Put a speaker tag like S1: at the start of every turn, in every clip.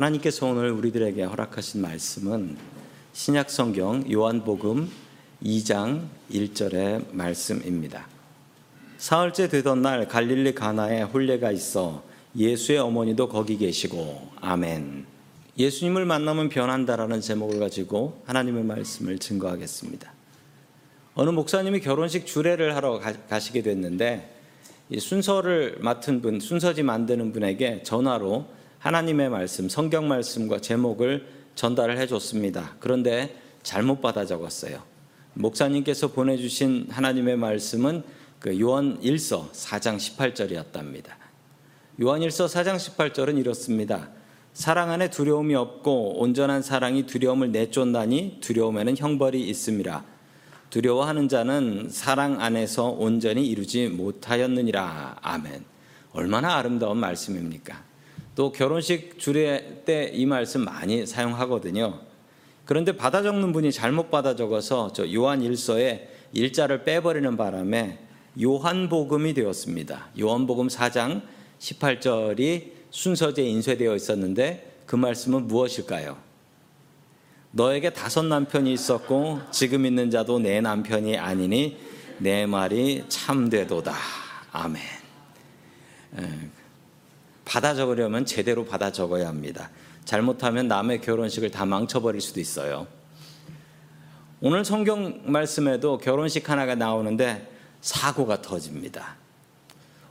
S1: 하나님께서 오늘 우리들에게 허락하신 말씀은 신약 성경 요한복음 2장 1절의 말씀입니다. 사흘째 되던 날 갈릴리 가나에 혼례가 있어 예수의 어머니도 거기 계시고 아멘. 예수님을 만나면 변한다라는 제목을 가지고 하나님의 말씀을 증거하겠습니다. 어느 목사님이 결혼식 주례를 하러 가시게 됐는데 순서를 맡은 분, 순서지 만드는 분에게 전화로 하나님의 말씀, 성경 말씀과 제목을 전달을 해줬습니다. 그런데 잘못 받아 적었어요. 목사님께서 보내주신 하나님의 말씀은 그 요한 1서 4장 18절이었답니다. 요한 1서 4장 18절은 이렇습니다. 사랑 안에 두려움이 없고 온전한 사랑이 두려움을 내쫓나니 두려움에는 형벌이 있음이라. 두려워하는 자는 사랑 안에서 온전히 이루지 못하였느니라. 아멘. 얼마나 아름다운 말씀입니까? 또 결혼식 주례 때 이 말씀 많이 사용하거든요. 그런데 받아 적는 분이 잘못 받아 적어서 저 요한 1서에 일자를 빼버리는 바람에 요한복음이 되었습니다. 요한복음 4장 18절이 순서제 인쇄되어 있었는데 그 말씀은 무엇일까요? 너에게 다섯 남편이 있었고 지금 있는 자도 내 남편이 아니니 내 말이 참되도다. 아멘. 받아 적으려면 제대로 받아 적어야 합니다. 잘못하면 남의 결혼식을 다 망쳐버릴 수도 있어요. 오늘 성경 말씀에도 결혼식 하나가 나오는데 사고가 터집니다.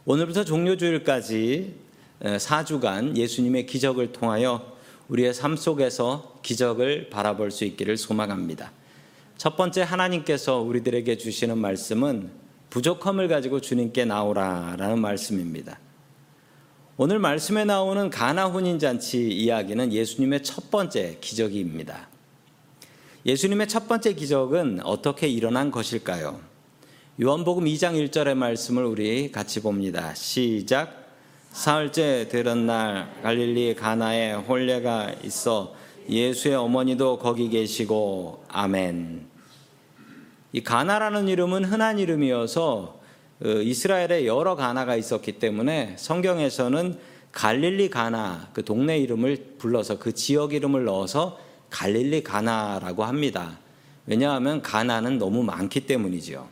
S1: 오늘부터 종료주일까지 4주간 예수님의 기적을 통하여 우리의 삶 속에서 기적을 바라볼 수 있기를 소망합니다. 첫 번째 하나님께서 우리들에게 주시는 말씀은 부족함을 가지고 주님께 나오라라는 말씀입니다. 오늘 말씀에 나오는 가나 혼인 잔치 이야기는 예수님의 첫 번째 기적입니다. 예수님의 첫 번째 기적은 어떻게 일어난 것일까요? 요한복음 2장 1절의 말씀을 우리 같이 봅니다. 시작. 사흘째 되던 날 갈릴리 가나에 혼례가 있어 예수의 어머니도 거기 계시고 아멘. 이 가나라는 이름은 흔한 이름이어서 어, 이스라엘에 여러 가나가 있었기 때문에 성경에서는 갈릴리 가나 그 동네 이름을 불러서 그 지역 이름을 넣어서 갈릴리 가나라고 합니다. 왜냐하면 가나는 너무 많기 때문이지요.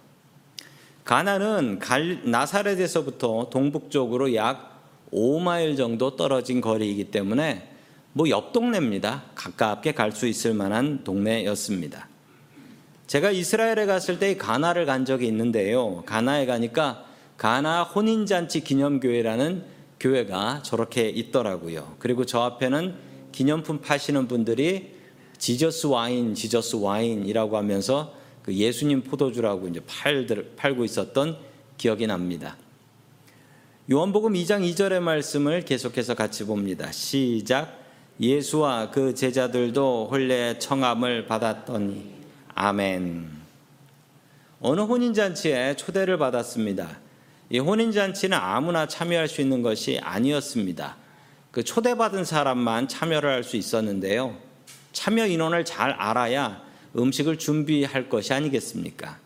S1: 가나는 나사렛에서부터 동북쪽으로 약 5마일 정도 떨어진 거리이기 때문에 뭐 옆 동네입니다. 가깝게 갈 수 있을 만한 동네였습니다. 제가 이스라엘에 갔을 때 가나를 간 적이 있는데요. 가나에 가니까 가나 혼인잔치 기념교회라는 교회가 저렇게 있더라고요. 그리고 저 앞에는 기념품 파시는 분들이 지저스 와인, 지저스 와인이라고 하면서 그 예수님 포도주라고 이제 팔들, 팔고 있었던 기억이 납니다. 요한복음 2장 2절의 말씀을 계속해서 같이 봅니다. 시작. 예수와 그 제자들도 혼례 청함을 받았더니 아멘. 어느 혼인잔치에 초대를 받았습니다. 이 혼인잔치는 아무나 참여할 수 있는 것이 아니었습니다. 그 초대받은 사람만 참여를 할 수 있었는데요. 참여 인원을 잘 알아야 음식을 준비할 것이 아니겠습니까?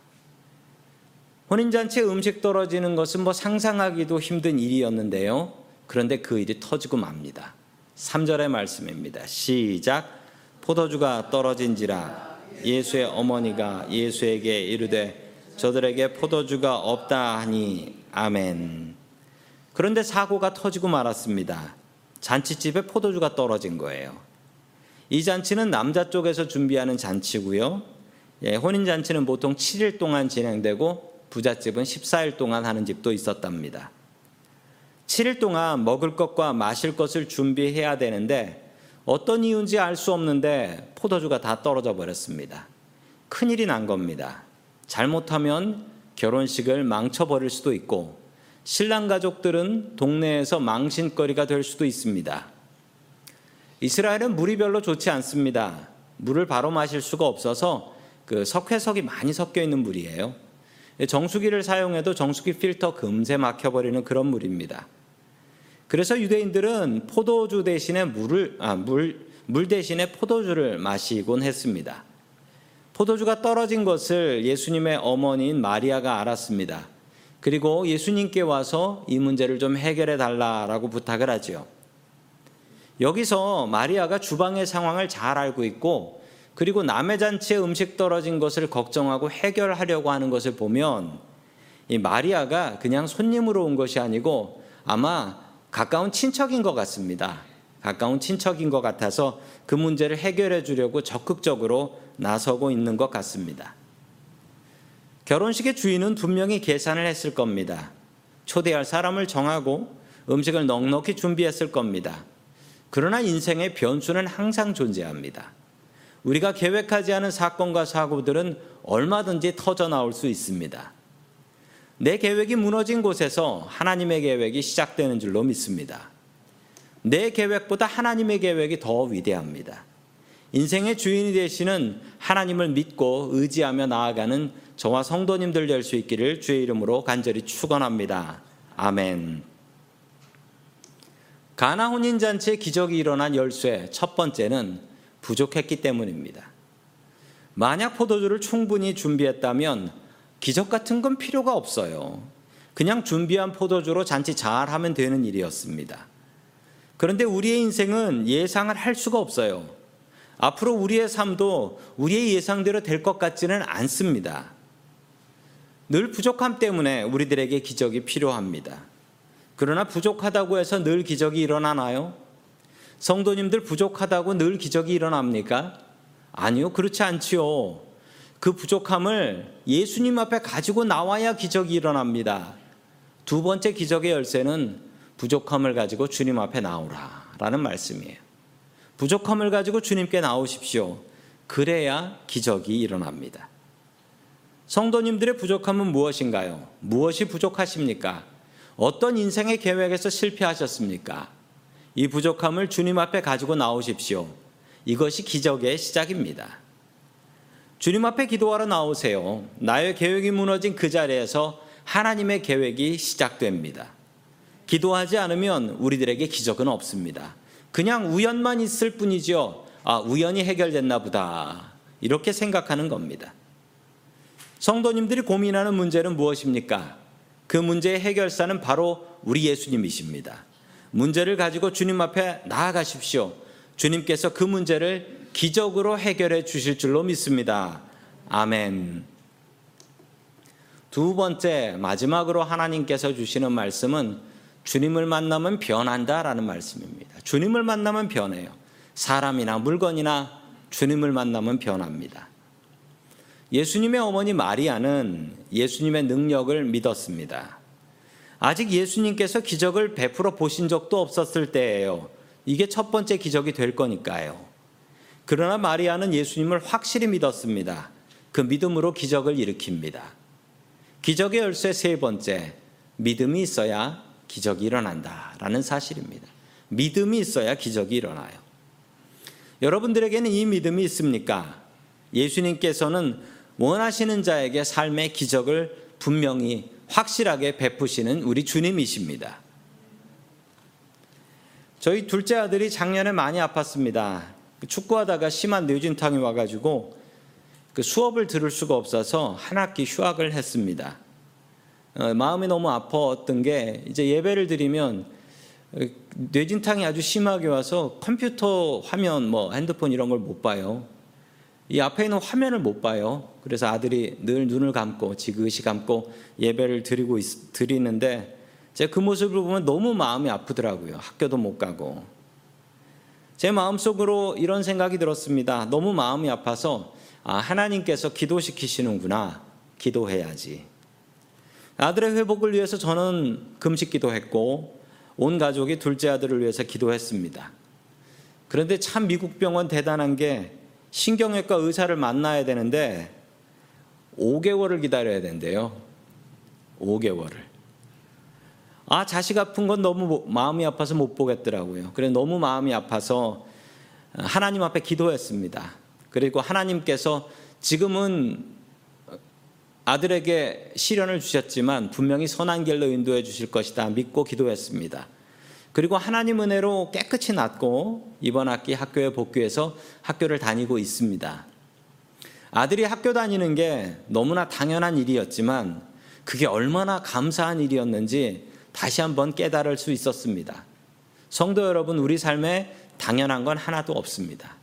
S1: 혼인잔치에 음식 떨어지는 것은 뭐 상상하기도 힘든 일이었는데요. 그런데 그 일이 터지고 맙니다. 3절의 말씀입니다. 시작. 포도주가 떨어진지라 예수의 어머니가 예수에게 이르되 저들에게 포도주가 없다 하니 아멘. 그런데 사고가 터지고 말았습니다. 잔치집에 포도주가 떨어진 거예요. 이 잔치는 남자 쪽에서 준비하는 잔치고요. 예, 혼인 잔치는 보통 7일 동안 진행되고 부잣집은 14일 동안 하는 집도 있었답니다. 7일 동안 먹을 것과 마실 것을 준비해야 되는데 어떤 이유인지 알 수 없는데 포도주가 다 떨어져 버렸습니다. 큰일이 난 겁니다. 잘못하면 결혼식을 망쳐버릴 수도 있고 신랑 가족들은 동네에서 망신거리가 될 수도 있습니다. 이스라엘은 물이 별로 좋지 않습니다. 물을 바로 마실 수가 없어서 그 석회석이 많이 섞여 있는 물이에요. 정수기를 사용해도 정수기 필터 금세 막혀버리는 그런 물입니다. 그래서 유대인들은 포도주 대신에 물을 아, 물, 물 대신에 포도주를 마시곤 했습니다. 포도주가 떨어진 것을 예수님의 어머니인 마리아가 알았습니다. 그리고 예수님께 와서 이 문제를 좀 해결해 달라라고 부탁을 하지요. 여기서 마리아가 주방의 상황을 잘 알고 있고 그리고 남의 잔치에 음식 떨어진 것을 걱정하고 해결하려고 하는 것을 보면 이 마리아가 그냥 손님으로 온 것이 아니고 아마 가까운 친척인 것 같습니다. 가까운 친척인 것 같아서 그 문제를 해결해 주려고 적극적으로 나서고 있는 것 같습니다. 결혼식의 주인은 분명히 계산을 했을 겁니다. 초대할 사람을 정하고 음식을 넉넉히 준비했을 겁니다. 그러나 인생의 변수는 항상 존재합니다. 우리가 계획하지 않은 사건과 사고들은 얼마든지 터져 나올 수 있습니다. 내 계획이 무너진 곳에서 하나님의 계획이 시작되는 줄로 믿습니다. 내 계획보다 하나님의 계획이 더 위대합니다. 인생의 주인이 되시는 하나님을 믿고 의지하며 나아가는 저와 성도님들 될 수 있기를 주의 이름으로 간절히 축원합니다. 아멘. 가나 혼인 잔치에 기적이 일어난 열쇠 첫 번째는 부족했기 때문입니다. 만약 포도주를 충분히 준비했다면 기적 같은 건 필요가 없어요. 그냥 준비한 포도주로 잔치 잘 하면 되는 일이었습니다. 그런데 우리의 인생은 예상을 할 수가 없어요. 앞으로 우리의 삶도 우리의 예상대로 될 것 같지는 않습니다. 늘 부족함 때문에 우리들에게 기적이 필요합니다. 그러나 부족하다고 해서 늘 기적이 일어나나요? 성도님들 부족하다고 늘 기적이 일어납니까? 아니요, 그렇지 않지요. 그 부족함을 예수님 앞에 가지고 나와야 기적이 일어납니다. 두 번째 기적의 열쇠는 부족함을 가지고 주님 앞에 나오라. 라는 말씀이에요. 부족함을 가지고 주님께 나오십시오. 그래야 기적이 일어납니다. 성도님들의 부족함은 무엇인가요? 무엇이 부족하십니까? 어떤 인생의 계획에서 실패하셨습니까? 이 부족함을 주님 앞에 가지고 나오십시오. 이것이 기적의 시작입니다. 주님 앞에 기도하러 나오세요. 나의 계획이 무너진 그 자리에서 하나님의 계획이 시작됩니다. 기도하지 않으면 우리들에게 기적은 없습니다. 그냥 우연만 있을 뿐이죠. 아, 우연히 해결됐나 보다. 이렇게 생각하는 겁니다. 성도님들이 고민하는 문제는 무엇입니까? 그 문제의 해결사는 바로 우리 예수님이십니다. 문제를 가지고 주님 앞에 나아가십시오. 주님께서 그 문제를 기적으로 해결해 주실 줄로 믿습니다. 아멘. 두 번째, 마지막으로 하나님께서 주시는 말씀은 주님을 만나면 변한다 라는 말씀입니다. 주님을 만나면 변해요. 사람이나 물건이나 주님을 만나면 변합니다. 예수님의 어머니 마리아는 예수님의 능력을 믿었습니다. 아직 예수님께서 기적을 베풀어 보신 적도 없었을 때예요. 이게 첫 번째 기적이 될 거니까요. 그러나 마리아는 예수님을 확실히 믿었습니다. 그 믿음으로 기적을 일으킵니다. 기적의 열쇠 세 번째, 믿음이 있어야 기적이 일어난다라는 사실입니다. 믿음이 있어야 기적이 일어나요. 여러분들에게는 이 믿음이 있습니까? 예수님께서는 원하시는 자에게 삶의 기적을 분명히 확실하게 베푸시는 우리 주님이십니다. 저희 둘째 아들이 작년에 많이 아팠습니다. 축구하다가 심한 뇌진탕이 와가지고 그 수업을 들을 수가 없어서 한 학기 휴학을 했습니다. 어, 마음이 너무 아팠던 게 이제 예배를 드리면 뇌진탕이 아주 심하게 와서 컴퓨터 화면 뭐 핸드폰 이런 걸 못 봐요. 이 앞에 있는 화면을 못 봐요. 그래서 아들이 늘 눈을 감고 지그시 감고 예배를 드리고 있, 드리는데 제가 그 모습을 보면 너무 마음이 아프더라고요. 학교도 못 가고. 제 마음속으로 이런 생각이 들었습니다. 너무 마음이 아파서 아, 하나님께서 기도시키시는구나. 기도해야지. 아들의 회복을 위해서 저는 금식 기도했고 온 가족이 둘째 아들을 위해서 기도했습니다. 그런데 참 미국 병원 대단한 게 신경외과 의사를 만나야 되는데 5개월을 기다려야 된대요. 5개월을. 아, 자식 아픈 건 너무 마음이 아파서 못 보겠더라고요. 그래 너무 마음이 아파서 하나님 앞에 기도했습니다. 그리고 하나님께서 지금은 아들에게 시련을 주셨지만 분명히 선한 길로 인도해 주실 것이다 믿고 기도했습니다. 그리고 하나님 은혜로 깨끗이 낫고 이번 학기 학교에 복귀해서 학교를 다니고 있습니다. 아들이 학교 다니는 게 너무나 당연한 일이었지만 그게 얼마나 감사한 일이었는지 다시 한번 깨달을 수 있었습니다. 성도 여러분, 우리 삶에 당연한 건 하나도 없습니다.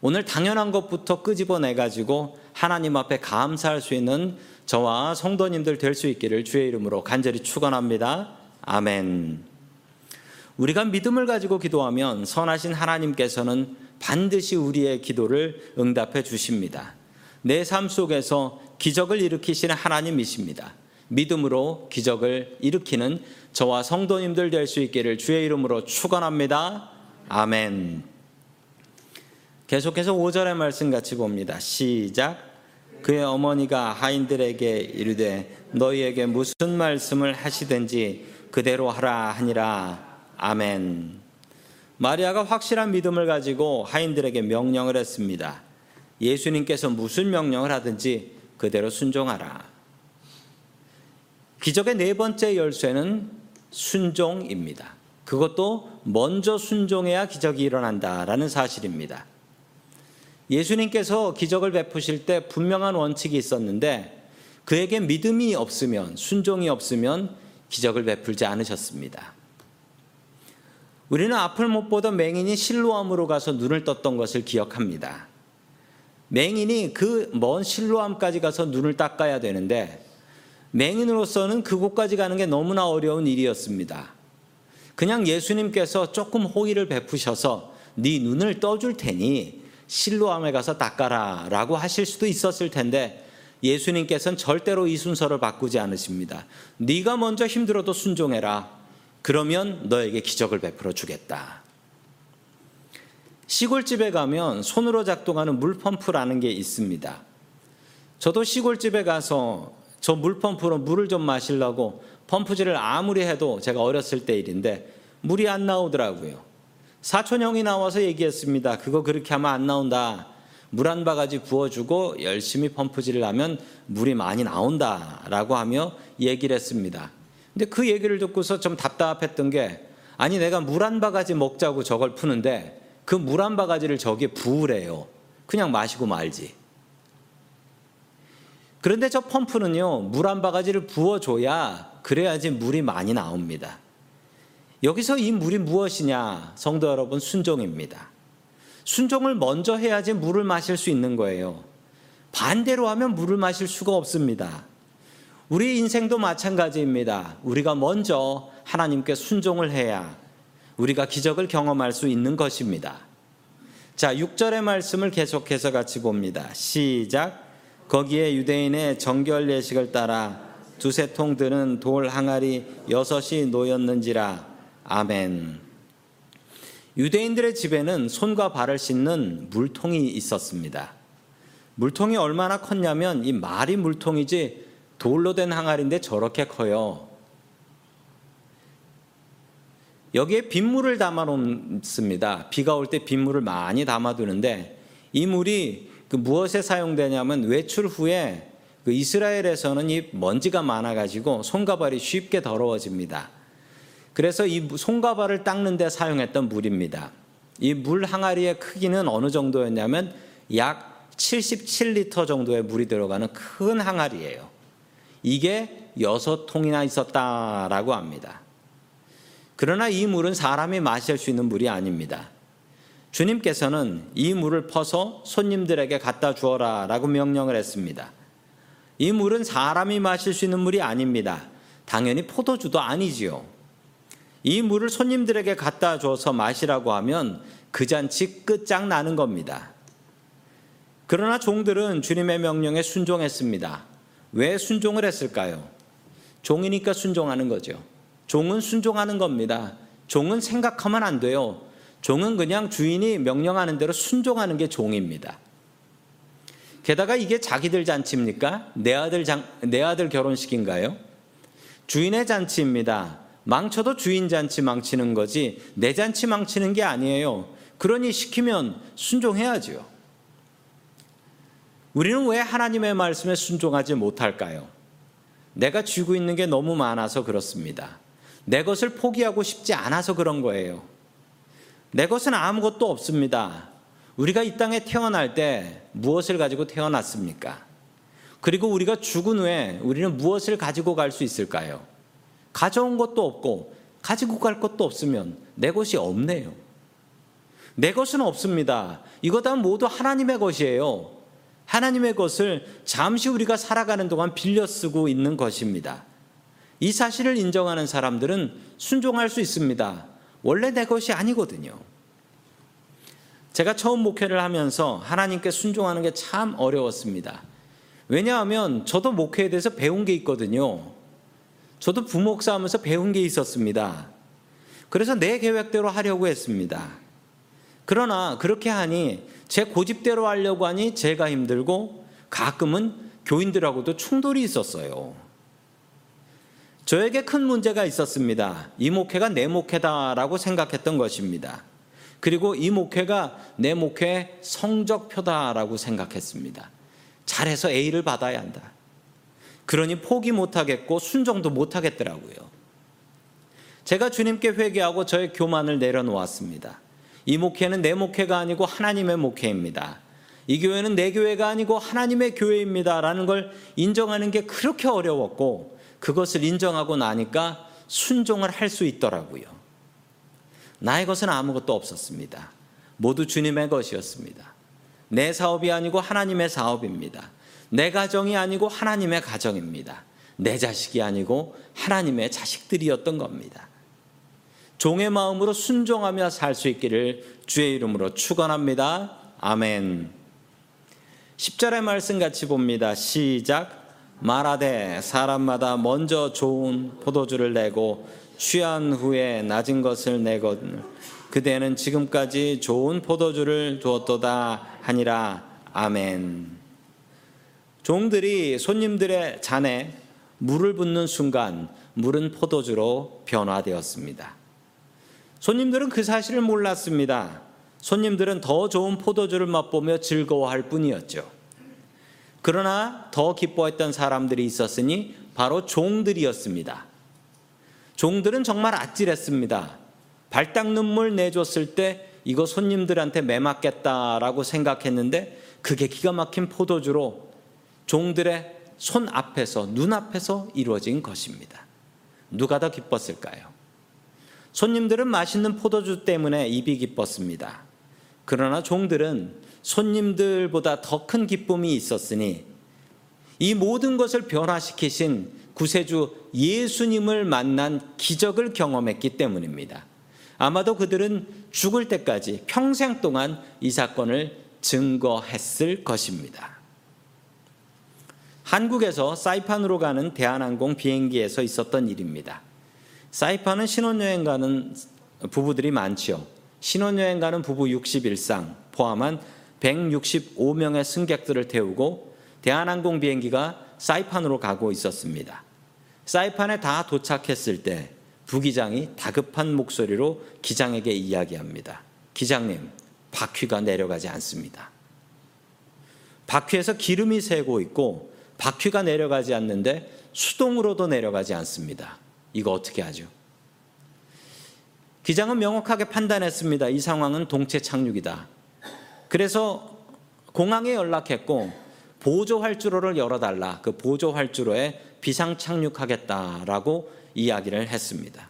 S1: 오늘 당연한 것부터 끄집어내 가지고 하나님 앞에 감사할 수 있는 저와 성도님들 될 수 있기를 주의 이름으로 간절히 축원합니다. 아멘. 우리가 믿음을 가지고 기도하면 선하신 하나님께서는 반드시 우리의 기도를 응답해 주십니다. 내 삶 속에서 기적을 일으키시는 하나님이십니다. 믿음으로 기적을 일으키는 저와 성도님들 될 수 있기를 주의 이름으로 축원합니다. 아멘. 계속해서 5절의 말씀 같이 봅니다. 시작. 그의 어머니가 하인들에게 이르되 너희에게 무슨 말씀을 하시든지 그대로 하라 하니라. 아멘. 마리아가 확실한 믿음을 가지고 하인들에게 명령을 했습니다. 예수님께서 무슨 명령을 하든지 그대로 순종하라. 기적의 네 번째 열쇠는 순종입니다. 그것도 먼저 순종해야 기적이 일어난다라는 사실입니다. 예수님께서 기적을 베푸실 때 분명한 원칙이 있었는데 그에게 믿음이 없으면 순종이 없으면 기적을 베풀지 않으셨습니다. 우리는 앞을 못 보던 맹인이 실로암으로 가서 눈을 떴던 것을 기억합니다. 맹인이 그 먼 실로암까지 가서 눈을 닦아야 되는데 맹인으로서는 그곳까지 가는 게 너무나 어려운 일이었습니다. 그냥 예수님께서 조금 호의를 베푸셔서 네 눈을 떠줄 테니 실로암에 가서 닦아라 라고 하실 수도 있었을 텐데 예수님께서는 절대로 이 순서를 바꾸지 않으십니다. 네가 먼저 힘들어도 순종해라. 그러면 너에게 기적을 베풀어 주겠다. 시골집에 가면 손으로 작동하는 물펌프라는 게 있습니다. 저도 시골집에 가서 저 물펌프로 물을 좀 마시려고 펌프질을 아무리 해도 제가 어렸을 때 일인데 물이 안 나오더라고요. 사촌 형이 나와서 얘기했습니다. 그거 그렇게 하면 안 나온다. 물 한 바가지 부어주고 열심히 펌프질을 하면 물이 많이 나온다 라고 하며 얘기를 했습니다. 근데 그 얘기를 듣고서 좀 답답했던 게 아니 내가 물 한 바가지 먹자고 저걸 푸는데 그 물 한 바가지를 저기에 부으래요. 그냥 마시고 말지. 그런데 저 펌프는요, 물 한 바가지를 부어줘야 그래야지 물이 많이 나옵니다. 여기서 이 물이 무엇이냐? 성도 여러분, 순종입니다. 순종을 먼저 해야지 물을 마실 수 있는 거예요. 반대로 하면 물을 마실 수가 없습니다. 우리 인생도 마찬가지입니다. 우리가 먼저 하나님께 순종을 해야 우리가 기적을 경험할 수 있는 것입니다. 자, 6절의 말씀을 계속해서 같이 봅니다. 시작. 거기에 유대인의 정결 예식을 따라 두세 통 드는 돌 항아리 여섯이 놓였는지라. 아멘. 유대인들의 집에는 손과 발을 씻는 물통이 있었습니다. 물통이 얼마나 컸냐면 이 말이 물통이지 돌로 된 항아리인데 저렇게 커요. 여기에 빗물을 담아 놓습니다. 비가 올 때 빗물을 많이 담아 두는데 이 물이 그 무엇에 사용되냐면 외출 후에 그 이스라엘에서는 이 먼지가 많아 가지고 손과 발이 쉽게 더러워집니다. 그래서 이 손과 발을 닦는 데 사용했던 물입니다. 이 물 항아리의 크기는 어느 정도였냐면 약 77리터 정도의 물이 들어가는 큰 항아리예요. 이게 여섯 통이나 있었다라고 합니다. 그러나 이 물은 사람이 마실 수 있는 물이 아닙니다. 주님께서는 이 물을 퍼서 손님들에게 갖다 주어라 라고 명령을 했습니다. 이 물은 사람이 마실 수 있는 물이 아닙니다. 당연히 포도주도 아니지요. 이 물을 손님들에게 갖다 줘서 마시라고 하면 그 잔치 끝장 나는 겁니다. 그러나 종들은 주님의 명령에 순종했습니다. 왜 순종을 했을까요? 종이니까 순종하는 거죠. 종은 순종하는 겁니다. 종은 생각하면 안 돼요. 종은 그냥 주인이 명령하는 대로 순종하는 게 종입니다. 게다가 이게 자기들 잔치입니까? 내 아들 장, 내 아들 결혼식인가요? 주인의 잔치입니다. 망쳐도 주인 잔치 망치는 거지 내 잔치 망치는 게 아니에요. 그러니 시키면 순종해야죠. 우리는 왜 하나님의 말씀에 순종하지 못할까요? 내가 쥐고 있는 게 너무 많아서 그렇습니다. 내 것을 포기하고 싶지 않아서 그런 거예요. 내 것은 아무것도 없습니다. 우리가 이 땅에 태어날 때 무엇을 가지고 태어났습니까? 그리고 우리가 죽은 후에 우리는 무엇을 가지고 갈 수 있을까요? 가져온 것도 없고 가지고 갈 것도 없으면 내 것이 없네요. 내 것은 없습니다. 이거 다 모두 하나님의 것이에요. 하나님의 것을 잠시 우리가 살아가는 동안 빌려 쓰고 있는 것입니다. 이 사실을 인정하는 사람들은 순종할 수 있습니다. 원래 내 것이 아니거든요. 제가 처음 목회를 하면서 하나님께 순종하는 게 참 어려웠습니다. 왜냐하면 저도 목회에 대해서 배운 게 있거든요. 저도 부목사 하면서 배운 게 있었습니다. 그래서 내 계획대로 하려고 했습니다. 그러나 그렇게 하니 제 고집대로 하려고 하니 제가 힘들고 가끔은 교인들하고도 충돌이 있었어요. 저에게 큰 문제가 있었습니다. 이 목회가 내 목회다라고 생각했던 것입니다. 그리고 이 목회가 내 목회의 성적표다라고 생각했습니다. 잘해서 A를 받아야 한다. 그러니 포기 못하겠고 순종도 못하겠더라고요. 제가 주님께 회개하고 저의 교만을 내려놓았습니다. 이 목회는 내 목회가 아니고 하나님의 목회입니다. 이 교회는 내 교회가 아니고 하나님의 교회입니다. 라는 걸 인정하는 게 그렇게 어려웠고 그것을 인정하고 나니까 순종을 할 수 있더라고요. 나의 것은 아무것도 없었습니다. 모두 주님의 것이었습니다. 내 사업이 아니고 하나님의 사업입니다. 내 가정이 아니고 하나님의 가정입니다. 내 자식이 아니고 하나님의 자식들이었던 겁니다. 종의 마음으로 순종하며 살 수 있기를 주의 이름으로 축원합니다. 아멘. 10절의 말씀 같이 봅니다. 시작. 말하되 사람마다 먼저 좋은 포도주를 내고 취한 후에 낮은 것을 내거든 그대는 지금까지 좋은 포도주를 두었도다 하니라. 아멘. 종들이 손님들의 잔에 물을 붓는 순간 물은 포도주로 변화되었습니다. 손님들은 그 사실을 몰랐습니다. 손님들은 더 좋은 포도주를 맛보며 즐거워할 뿐이었죠. 그러나 더 기뻐했던 사람들이 있었으니 바로 종들이었습니다. 종들은 정말 아찔했습니다. 발딱 눈물 내줬을 때 이거 손님들한테 매맞겠다라고 생각했는데 그게 기가 막힌 포도주로 종들의 손 앞에서 눈앞에서 이루어진 것입니다. 누가 더 기뻤을까요? 손님들은 맛있는 포도주 때문에 입이 기뻤습니다. 그러나 종들은 손님들보다 더 큰 기쁨이 있었으니 이 모든 것을 변화시키신 구세주 예수님을 만난 기적을 경험했기 때문입니다. 아마도 그들은 죽을 때까지 평생 동안 이 사건을 증거했을 것입니다. 한국에서 사이판으로 가는 대한항공 비행기에서 있었던 일입니다. 사이판은 신혼여행 가는 부부들이 많지요. 신혼여행 가는 부부 61상 포함한 165명의 승객들을 태우고 대한항공 비행기가 사이판으로 가고 있었습니다. 사이판에 다 도착했을 때 부기장이 다급한 목소리로 기장에게 이야기합니다. 기장님, 바퀴가 내려가지 않습니다. 바퀴에서 기름이 새고 있고 바퀴가 내려가지 않는데 수동으로도 내려가지 않습니다. 이거 어떻게 하죠? 기장은 명확하게 판단했습니다. 이 상황은 동체 착륙이다. 그래서 공항에 연락했고 보조 활주로를 열어달라. 그 보조 활주로에 비상 착륙하겠다라고 이야기를 했습니다.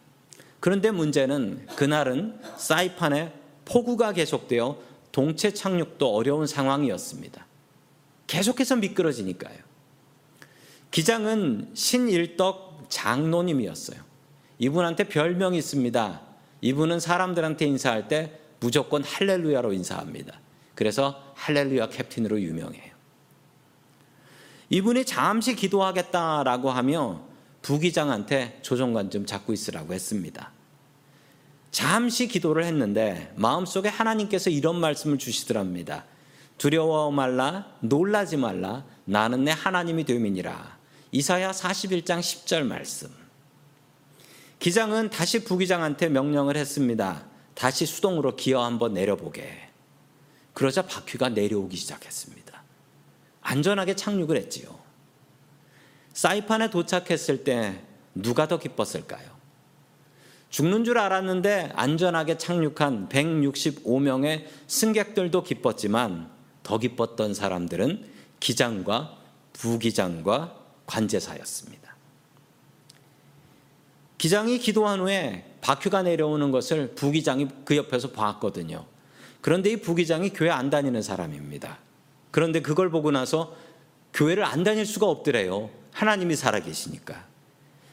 S1: 그런데 문제는 그날은 사이판에 폭우가 계속되어 동체 착륙도 어려운 상황이었습니다. 계속해서 미끄러지니까요. 기장은 신일덕 장로님이었어요. 이분한테 별명이 있습니다. 이분은 사람들한테 인사할 때 무조건 할렐루야로 인사합니다. 그래서 할렐루야 캡틴으로 유명해요. 이분이 잠시 기도하겠다라고 하며 부기장한테 조종관 좀 잡고 있으라고 했습니다. 잠시 기도를 했는데 마음속에 하나님께서 이런 말씀을 주시더랍니다. 두려워 말라, 놀라지 말라, 나는 내 하나님이 됨이니라. 이사야 41장 10절 말씀. 기장은 다시 부기장한테 명령을 했습니다. 다시 수동으로 기어 한번 내려보게. 그러자 바퀴가 내려오기 시작했습니다. 안전하게 착륙을 했지요. 사이판에 도착했을 때 누가 더 기뻤을까요? 죽는 줄 알았는데 안전하게 착륙한 165명의 승객들도 기뻤지만 더 기뻤던 사람들은 기장과 부기장과 관제사였습니다. 기장이 기도한 후에 바퀴가 내려오는 것을 부기장이 그 옆에서 봤거든요. 그런데 이 부기장이 교회 안 다니는 사람입니다. 그런데 그걸 보고 나서 교회를 안 다닐 수가 없더래요. 하나님이 살아계시니까.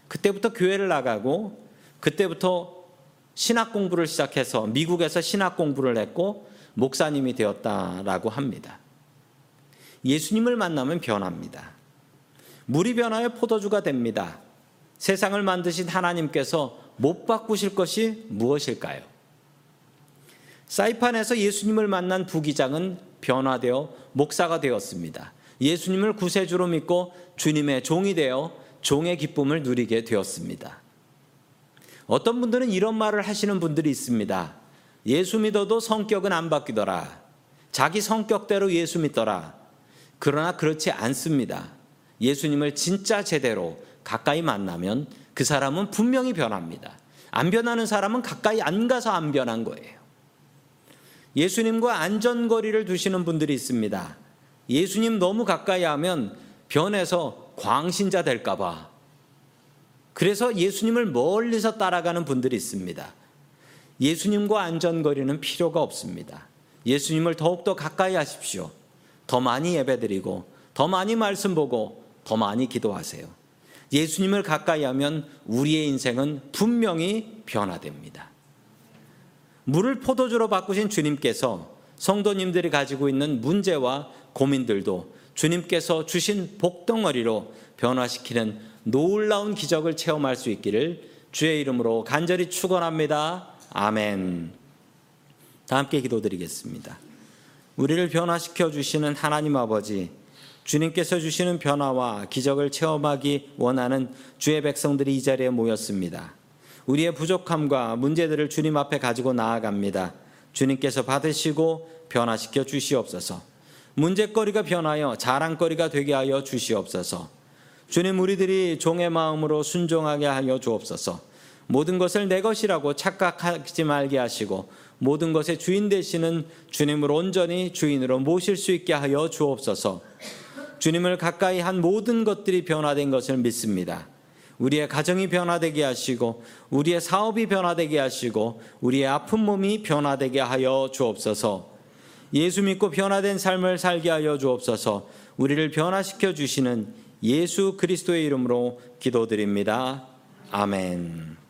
S1: 그때부터 교회를 나가고 그때부터 신학 공부를 시작해서 미국에서 신학 공부를 했고 목사님이 되었다라고 합니다. 예수님을 만나면 변합니다. 물이 변하여 포도주가 됩니다. 세상을 만드신 하나님께서 못 바꾸실 것이 무엇일까요? 사이판에서 예수님을 만난 부기장은 변화되어 목사가 되었습니다. 예수님을 구세주로 믿고 주님의 종이 되어 종의 기쁨을 누리게 되었습니다. 어떤 분들은 이런 말을 하시는 분들이 있습니다. 예수 믿어도 성격은 안 바뀌더라. 자기 성격대로 예수 믿더라. 그러나 그렇지 않습니다. 예수님을 진짜 제대로 가까이 만나면 그 사람은 분명히 변합니다. 안 변하는 사람은 가까이 안 가서 안 변한 거예요. 예수님과 안전거리를 두시는 분들이 있습니다. 예수님 너무 가까이 하면 변해서 광신자 될까봐. 그래서 예수님을 멀리서 따라가는 분들이 있습니다. 예수님과 안전거리는 필요가 없습니다. 예수님을 더욱더 가까이 하십시오. 더 많이 예배드리고, 더 많이 말씀 보고, 더 많이 기도하세요. 예수님을 가까이 하면 우리의 인생은 분명히 변화됩니다. 물을 포도주로 바꾸신 주님께서 성도님들이 가지고 있는 문제와 고민들도 주님께서 주신 복덩어리로 변화시키는 놀라운 기적을 체험할 수 있기를 주의 이름으로 간절히 축원합니다. 아멘. 다 함께 기도드리겠습니다. 우리를 변화시켜 주시는 하나님 아버지 주님께서 주시는 변화와 기적을 체험하기 원하는 주의 백성들이 이 자리에 모였습니다. 우리의 부족함과 문제들을 주님 앞에 가지고 나아갑니다. 주님께서 받으시고 변화시켜 주시옵소서. 문제거리가 변하여 자랑거리가 되게 하여 주시옵소서. 주님 우리들이 종의 마음으로 순종하게 하여 주옵소서. 모든 것을 내 것이라고 착각하지 말게 하시고 모든 것의 주인 되시는 주님을 온전히 주인으로 모실 수 있게 하여 주옵소서. 주님을 가까이 한 모든 것들이 변화된 것을 믿습니다. 우리의 가정이 변화되게 하시고 우리의 사업이 변화되게 하시고 우리의 아픈 몸이 변화되게 하여 주옵소서. 예수 믿고 변화된 삶을 살게 하여 주옵소서. 우리를 변화시켜 주시는 예수 그리스도의 이름으로 기도드립니다. 아멘.